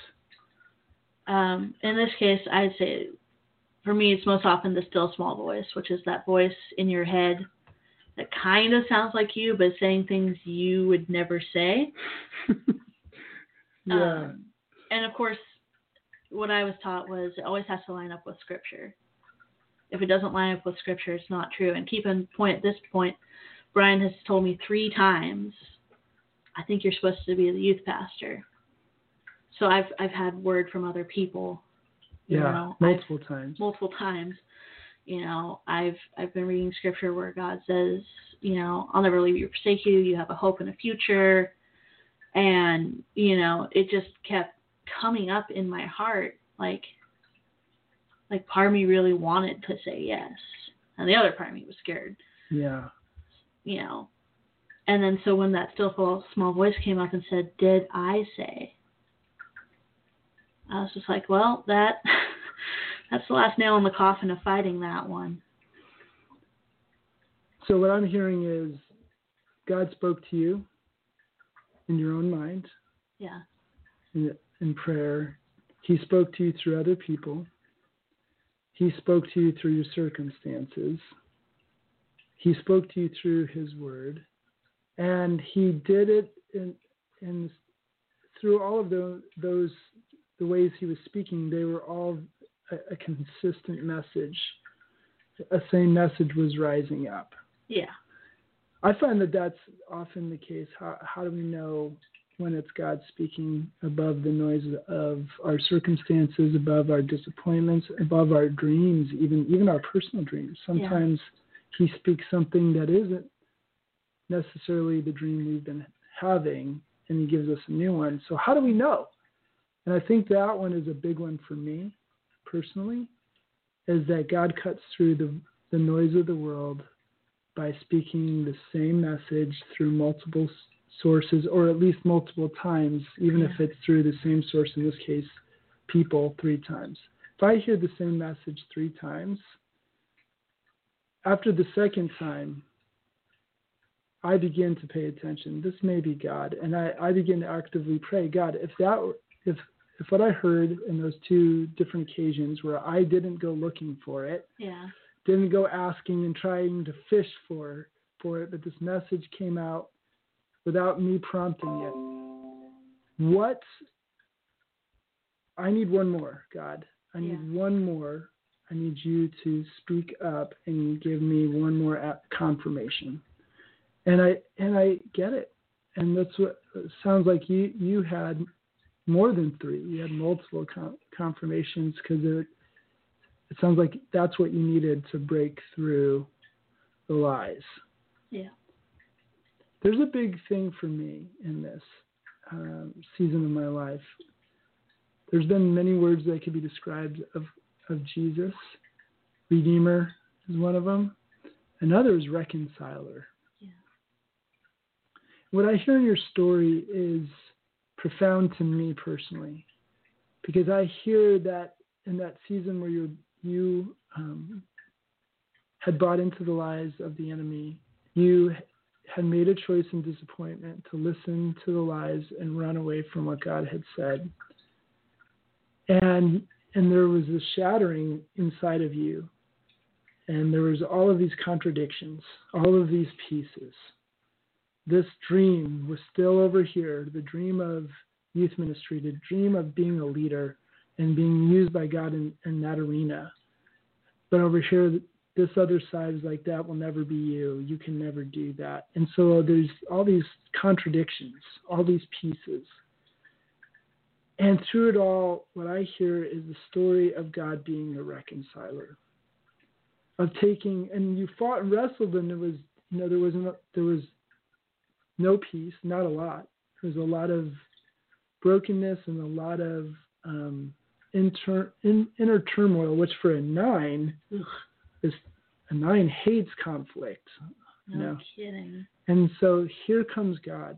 Um, in this case, I'd say for me, it's most often the still small voice, which is that voice in your head that kind of sounds like you, but saying things you would never say. yeah. Um, and of course, what I was taught was it always has to line up with scripture. If it doesn't line up with scripture, it's not true. And keep in point at this point, Brian has told me three times, I think you're supposed to be the youth pastor. So I've I've had word from other people, you yeah. know, I've- multiple times. multiple times. You know, I've I've been reading scripture where God says, you know, I'll never leave you or forsake you. You have a hope and a future, and you know, it just kept coming up in my heart, like, like part of me really wanted to say yes, and the other part of me was scared. Yeah. You know, and then so when that still small- small voice came up and said, "Did I say?" I was just like, well, that that's the last nail in the coffin of fighting that one. So what I'm hearing is God spoke to you in your own mind Yeah. in, in prayer. He spoke to you through other people. He spoke to you through your circumstances. He spoke to you through His Word, and He did it in, in through all of the, those the ways He was speaking. They were all a, a consistent message. A same message was rising up. Yeah. I find that that's often the case. How, how do we know when it's God speaking above the noise of our circumstances, above our disappointments, above our dreams, even even our personal dreams? Sometimes He speaks something that isn't necessarily the dream we've been having, and He gives us a new one. So how do we know? And I think that one is a big one for me personally, is that God cuts through the the noise of the world by speaking the same message through multiple sources, or at least multiple times, even if it's through the same source, in this case, people, three times. If I hear the same message three times, after the second time, I begin to pay attention. This may be God, and I, I begin to actively pray, God, if that, if if what I heard in those two different occasions where I didn't go looking for it, Yeah. didn't go asking and trying to fish for for it, but this message came out without me prompting it. What I need one more, God. I need Yeah. one more. I need you to speak up and give me one more confirmation. And I and I get it. And that's what sounds like you you had more than three. You had multiple con- confirmations because it it sounds like that's what you needed to break through the lies. Yeah. There's a big thing for me in this um, season of my life. There's been many words that could be described of of Jesus. Redeemer is one of them. Another is reconciler. Yeah. What I hear in your story is profound to me personally, because I hear that in that season where you you um, had bought into the lies of the enemy, you had made a choice in disappointment to listen to the lies and run away from what God had said. And and there was this shattering inside of you. And there was all of these contradictions, all of these pieces. This dream was still over here, the dream of youth ministry, the dream of being a leader and being used by God in, in that arena. But over here, this other side is like, that will never be you. You can never do that. And so there's all these contradictions, all these pieces. And through it all, what I hear is the story of God being a reconciler, of taking, and you fought and wrestled, and there was, you know, there was no, there was no peace, not a lot. There was a lot of brokenness and a lot of um, inter, in, inner turmoil, which for a nine Ugh, is a nine hates conflict. no No. kidding. And so here comes God.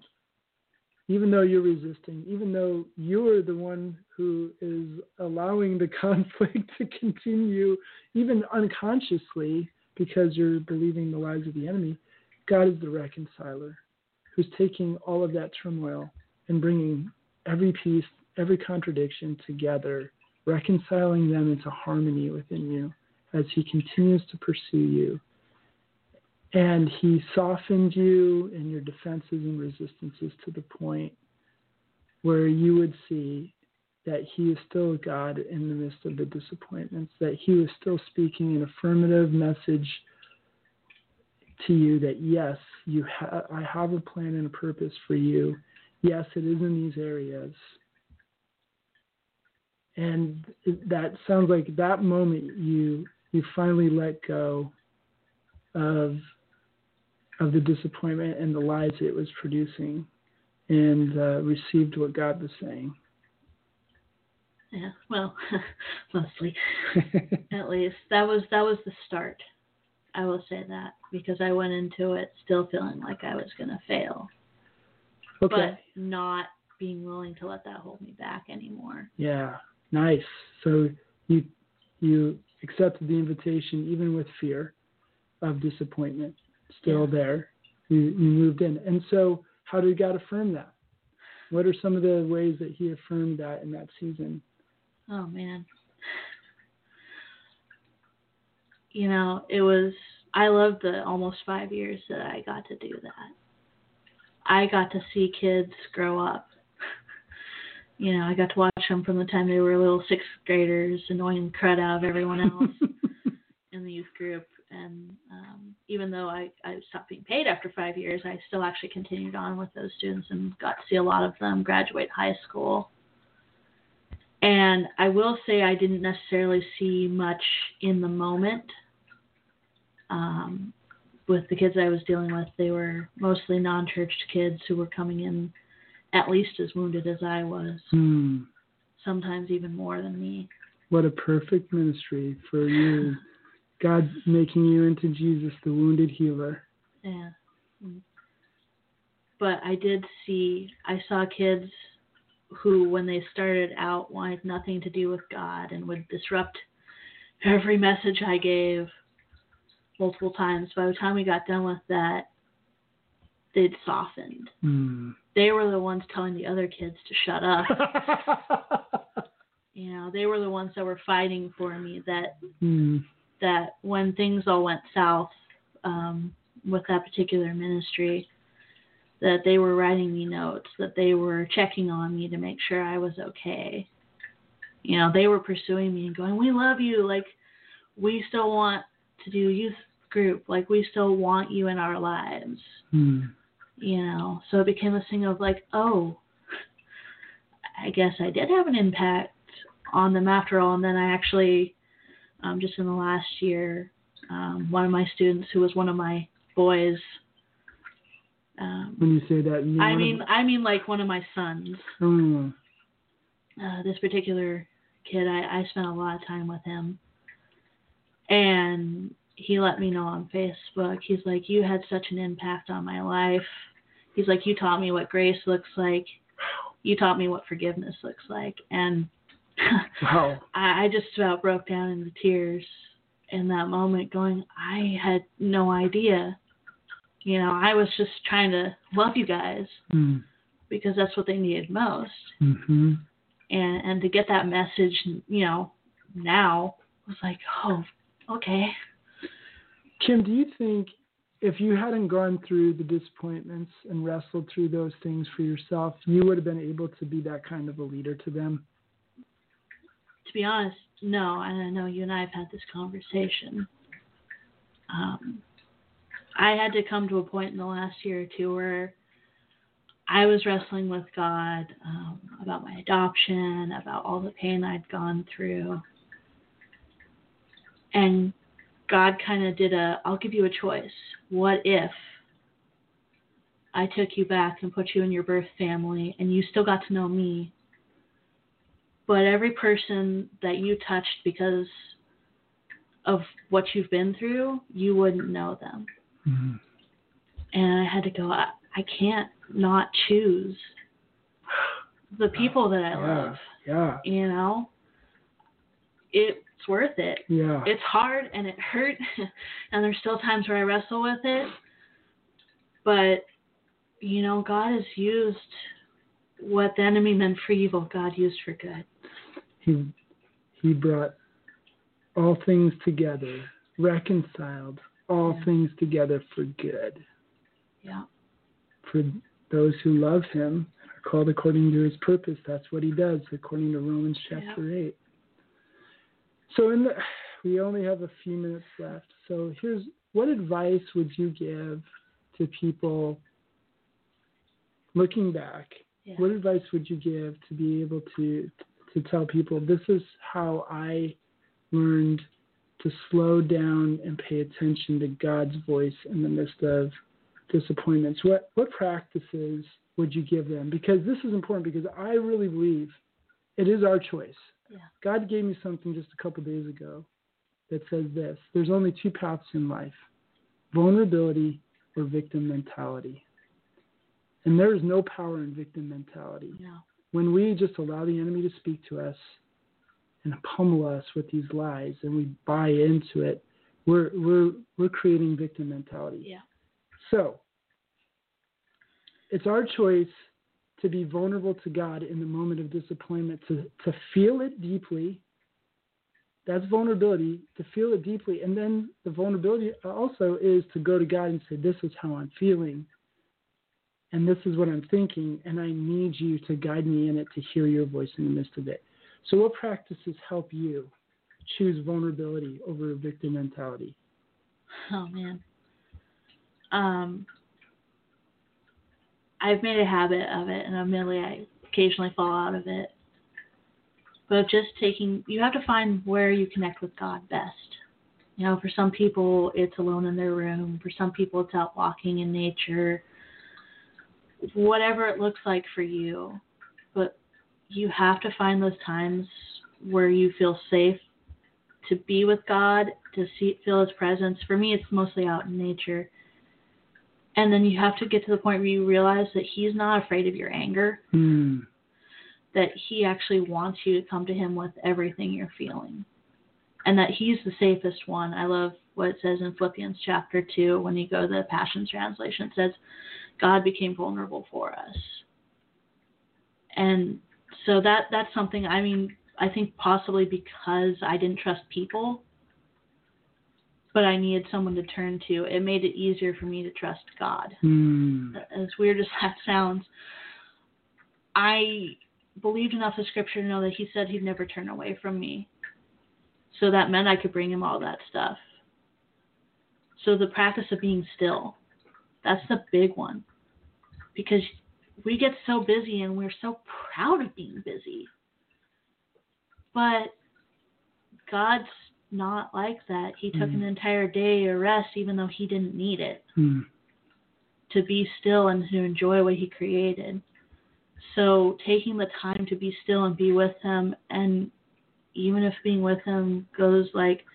Even though you're resisting, even though you're the one who is allowing the conflict to continue, even unconsciously, because you're believing the lies of the enemy, God is the reconciler who's taking all of that turmoil and bringing every piece, every contradiction together, reconciling them into harmony within you as He continues to pursue you and he softened you and your defenses and resistances to the point where you would see that he is still God in the midst of the disappointments, that he was still speaking an affirmative message to you that yes, you ha- I have a plan and a purpose for you. Yes, it is in these areas. And that sounds like that moment you you finally let go of of the disappointment and the lies it was producing and uh, received what God was saying. Yeah. Well, mostly. At least that was that was the start. I will say that because I went into it still feeling like I was going to fail, okay. but not being willing to let that hold me back anymore. yeah. Nice. So you you accepted the invitation even with fear of disappointment still there. You, you moved in. And so how did God affirm that? What are some of the ways that he affirmed that in that season? Oh man. You know, it was I loved the almost 5 years that I got to do that. I got to see kids grow up. You know, I got to watch them from the time they were little sixth graders, annoying the crud out of everyone else in the youth group. And um, even though I, I stopped being paid after five years, I still actually continued on with those students and got to see a lot of them graduate high school. And I will say I didn't necessarily see much in the moment. Um, with the kids I was dealing with, they were mostly non church kids who were coming in at least as wounded as I was, Hmm. sometimes even more than me. What a perfect ministry for you. God making you into Jesus, the wounded healer. Yeah. Mm. But I did see, I saw kids who, when they started out, wanted nothing to do with God and would disrupt every message I gave multiple times. By the time we got done with that, they'd softened. Hmm. They were the ones telling the other kids to shut up. you know, they were the ones that were fighting for me that Hmm. That when things all went south um, with that particular ministry, that they were writing me notes, that they were checking on me to make sure I was okay. You know, they were pursuing me and going, "We love you. Like, we still want to do youth group. Like, we still want you in our lives." Hmm. You know, so it became a thing of like, "Oh, I guess I did have an impact on them after all. And then I actually, um, just in the last year, um, one of my students who was one of my boys. Um, When you say that, you I mean, I mean, like one of my sons. Mm. Uh, this particular kid, I, I spent a lot of time with him, and he let me know on Facebook. He's like, "You had such an impact on my life." He's like, "You taught me what grace looks like. You taught me what forgiveness looks like," and wow. I, I just about broke down into tears in that moment, going, I had no idea. You know, I was just trying to love you guys Mm. because that's what they needed most. hmm And and to get that message, you know, now was like, oh, okay. Kim, do you think if you hadn't gone through the disappointments and wrestled through those things for yourself, you would have been able to be that kind of a leader to them? To be honest, no. And I know you and I have had this conversation. Um, I had to come to a point in the last year or two where I was wrestling with God um, about my adoption, about all the pain I'd gone through. And God kind of did a, I'll give you a choice. What if I took you back and put you in your birth family and you still got to know me? But every person that you touched because of what you've been through, you wouldn't know them. Mm-hmm. And I had to go, I, I can't not choose the people that I Yeah. love. Yeah. You know, it's worth it. Yeah. It's hard and it hurt, and there's still times where I wrestle with it. But you know, God has used what the enemy meant for evil. God used for good. He he brought all things together, reconciled all Yeah. things together for good. Yeah. For those who love him, are called according to his purpose. That's what he does, according to Romans chapter eight. So in the we only have a few minutes left. So here's what advice would you give to people looking back Yeah. what advice would you give to be able to to tell people this is how I learned to slow down and pay attention to God's voice in the midst of disappointments? What what practices would you give them? Because this is important because I really believe it is our choice. Yeah. God gave me something just a couple days ago that says this. There's only two paths in life. Vulnerability or victim mentality. And there is no power in victim mentality. No. When we just allow the enemy to speak to us and pummel us with these lies and we buy into it, we're we're we're creating victim mentality. Yeah. So it's our choice to be vulnerable to God in the moment of disappointment, to, to feel it deeply. That's vulnerability, to feel it deeply. And then the vulnerability also is to go to God and say, This is how I'm feeling. And this is what I'm thinking. And I need you to guide me in it to hear your voice in the midst of it. So, what practices help you choose vulnerability over victim mentality? Oh man. Um, I've made a habit of it, and admittedly, I occasionally fall out of it. But just taking, you have to find where you connect with God best. You know, for some people, it's alone in their room. For some people, it's out walking in nature. Whatever it looks like for you, but you have to find those times where you feel safe to be with God, to see feel His presence. For me, it's mostly out in nature. And then you have to get to the point where you realize that He's not afraid of your anger, Hmm. that He actually wants you to come to Him with everything you're feeling, and that He's the safest one. I love what it says in Philippians chapter 2 when you go to the Passion Translation. It says, God became vulnerable for us. And so that that's something I mean I think possibly because I didn't trust people, but I needed someone to turn to. It made it easier for me to trust God. Hmm. As weird as that sounds, I believed enough of Scripture to know that He said He'd never turn away from me. So that meant I could bring Him all that stuff. So the practice of being still, that's the big one. Because we get so busy and we're so proud of being busy. But God's not like that. He took Mm. an entire day of rest even though he didn't need it Hmm. to be still and to enjoy what he created. So taking the time to be still and be with him and even if being with him goes like,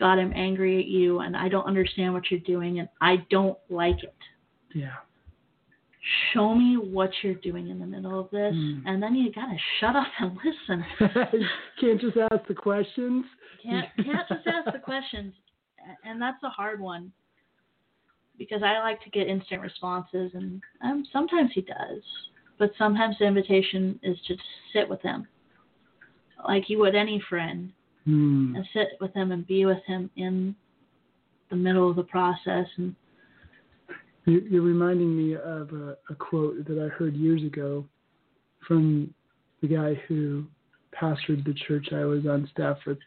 God, I'm angry at you and I don't understand what you're doing and I don't like it. Yeah. Show me what you're doing in the middle of this Mm. and then you gotta shut up and listen. Can't just ask the questions. Can't can't just ask the questions, and that's a hard one because I like to get instant responses, and um, sometimes he does, but sometimes the invitation is to just sit with him, like you would any friend, Hmm. and sit with him and be with him in the middle of the process. And You- You're reminding me of a, a quote that I heard years ago from the guy who pastored the church I was on staff with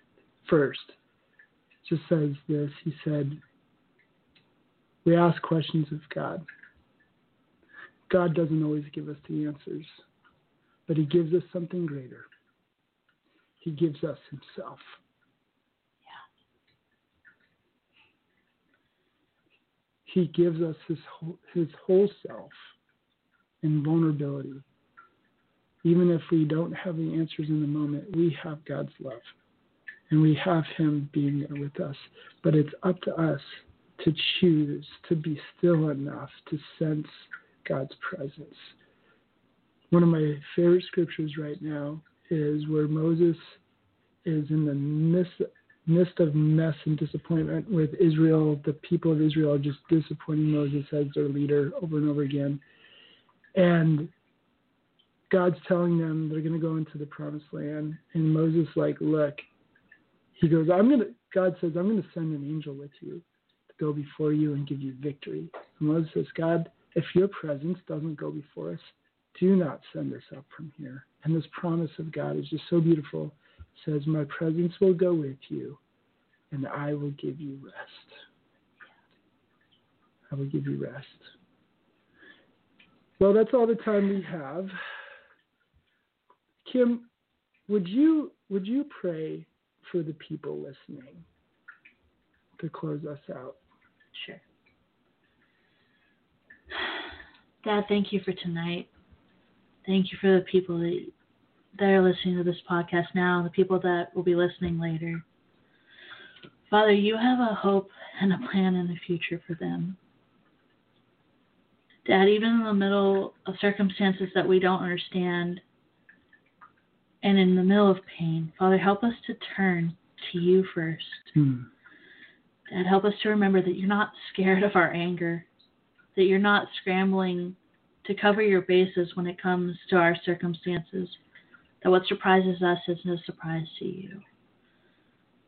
first. It Just says this. He said, "We ask questions of God. God doesn't always give us the answers, but He gives us something greater. He gives us Himself." Yeah. He gives us his whole, his whole self in vulnerability. Even if we don't have the answers in the moment, we have God's love. And we have him being there with us. But it's up to us to choose to be still enough to sense God's presence. One of my favorite scriptures right now is where Moses is in the midst midst of mess and disappointment with Israel, the people of Israel just disappointing Moses as their leader over and over again. And God's telling them they're going to go into the promised land. And Moses, like, look, he goes, I'm going to, God says, I'm going to send an angel with you to go before you and give you victory. And Moses says, God, if your presence doesn't go before us, do not send us up from here. And this promise of God is just so beautiful It says, My presence will go with you, and I will give you rest. I will give you rest. Well, that's all the time we have. Kim, would you would you pray for the people listening to close us out? sure. Dad, thank you for tonight. Thank you for the people that that are listening to this podcast now, and the people that will be listening later. Father, you have a hope and a plan in the future for them. Dad, even in the middle of circumstances that we don't understand and in the middle of pain, Father, help us to turn to you first. Hmm. Dad, help us to remember that you're not scared of our anger, that you're not scrambling to cover your bases when it comes to our circumstances, that what surprises us is no surprise to you.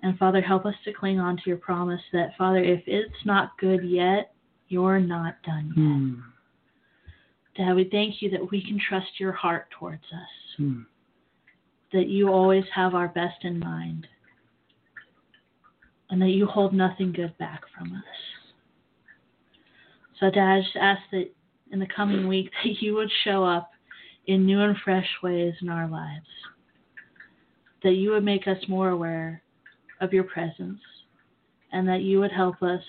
And Father, help us to cling on to your promise that, Father, if it's not good yet, you're not done yet. Hmm. Dad, we thank you that we can trust your heart towards us, Hmm. that you always have our best in mind, and that you hold nothing good back from us. So, Dad, I just ask that in the coming week that you would show up in new and fresh ways in our lives, that you would make us more aware of your presence, and that you would help us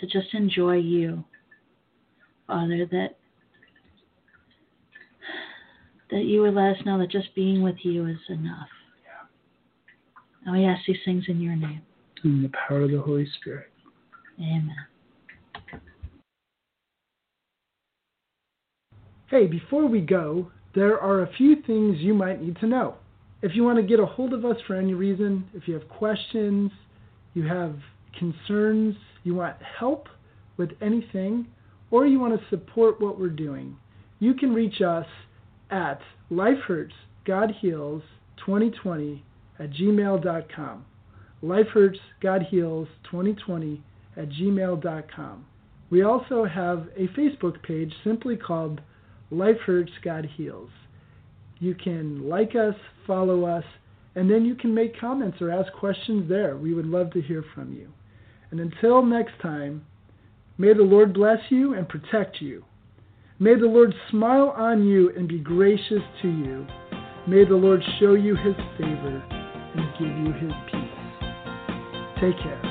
to just enjoy you, Father, that that you would let us know that just being with you is enough. And we ask these things in your name. In the power of the Holy Spirit. Amen. Hey, before we go, there are a few things you might need to know. If you want to get a hold of us for any reason, if you have questions, you have concerns, you want help with anything, or you want to support what we're doing, you can reach us at lifehurtsgodheals2020 at gmail.com. lifehurtsgodheals2020 at gmail.com. We also have a Facebook page simply called Life Hurts God Heals. You can like us, follow us, and then you can make comments or ask questions there. We would love to hear from you. And until next time, may the Lord bless you and protect you. May the Lord smile on you and be gracious to you. May the Lord show you his favor and give you his peace. Take care.